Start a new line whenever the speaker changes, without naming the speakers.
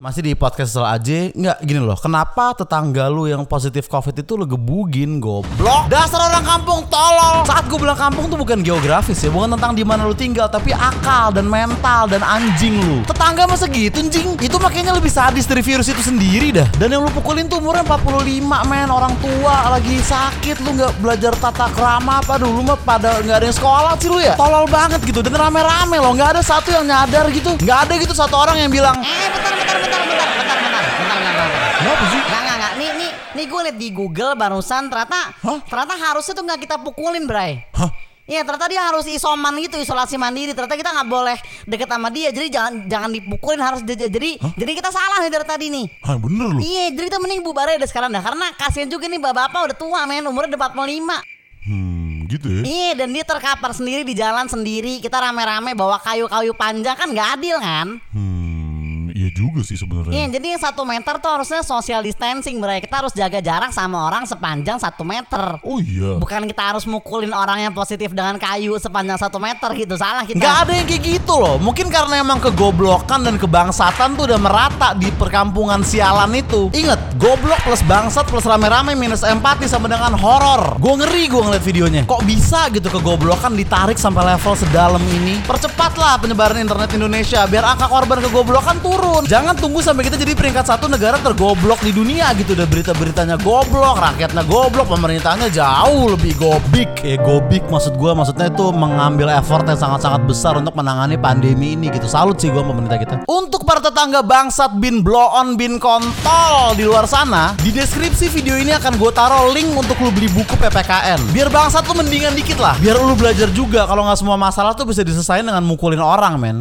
Masih di podcast soal aja Nggak gini loh Kenapa tetangga lu yang positif covid itu lu gebugin Goblok? Dasar orang kampung tolol. Saat gue bilang kampung tuh bukan geografis ya Bukan tentang di mana lu tinggal Tapi akal dan mental dan anjing lu. Tetangga masa gitu anjing? Itu makanya lebih sadis dari virus itu sendiri dah. Dan yang lu pukulin tuh umurnya 45 men. Orang tua lagi sakit Lu nggak belajar tata krama apa? Dulu mah pada nggak ada yang sekolah sih lu ya? Tolol banget gitu Dan rame-rame loh. Nggak ada satu yang nyadar gitu. Nggak ada gitu satu orang yang bilang
Eh, bentar, bentar, bentar, bentar, bentar, bentar, bentar, bentar, bentar. bentar,
bentar, bentar,
bentar, bentar, bentar, Nih, nih, nih gue liat di Google barusan ternyata,
Hah?
ternyata harusnya tuh nggak kita pukulin, Bray.
Hah?
Iya ternyata dia harus isoman gitu isolasi mandiri ternyata kita nggak boleh deket sama dia jadi jangan jangan dipukulin harus jadi jadi, Hah? jadi kita salah nih dari tadi nih.
Hah bener loh.
Iya jadi kita mending bubar aja sekarang dah karena kasihan juga nih bapak-bapak udah tua men umurnya udah 45.
Hmm gitu ya.
Iya dan dia terkapar sendiri di jalan sendiri kita rame-rame bawa kayu-kayu panjang kan nggak adil kan.
Hmm iya juga sih sebenarnya.
Iya, jadi yang satu meter tuh harusnya social distancing, bro. Kita harus jaga jarak sama orang sepanjang satu meter.
Oh iya.
Bukan kita harus mukulin orang yang positif dengan kayu sepanjang satu meter gitu. Salah kita.
Nggak ada yang kayak gitu loh Mungkin karena emang kegoblokan dan kebangsatan tuh udah merata di perkampungan sialan itu Ingat, goblok plus bangsat plus rame-rame minus empati sama dengan horor Gue ngeri gue ngeliat videonya Kok bisa gitu kegoblokan ditarik sampai level sedalam ini Percepatlah penyebaran internet Indonesia Biar angka korban kegoblokan turun Jangan tunggu sampai kita jadi peringkat satu negara tergoblok di dunia gitu. Udah berita-beritanya goblok, rakyatnya goblok, pemerintahnya jauh lebih gobik. Ya gobik maksud gue maksudnya itu mengambil effort yang sangat-sangat besar untuk menangani pandemi ini gitu. Salut sih gue pemerintah kita. Untuk para tetangga bangsat bin blow on bin kontol di luar sana Di deskripsi video ini akan gue taruh link untuk lu beli buku PPKN Biar bangsat tuh mendingan dikit lah. Biar lu belajar juga. Kalau nggak semua masalah tuh bisa diselesain dengan mukulin orang men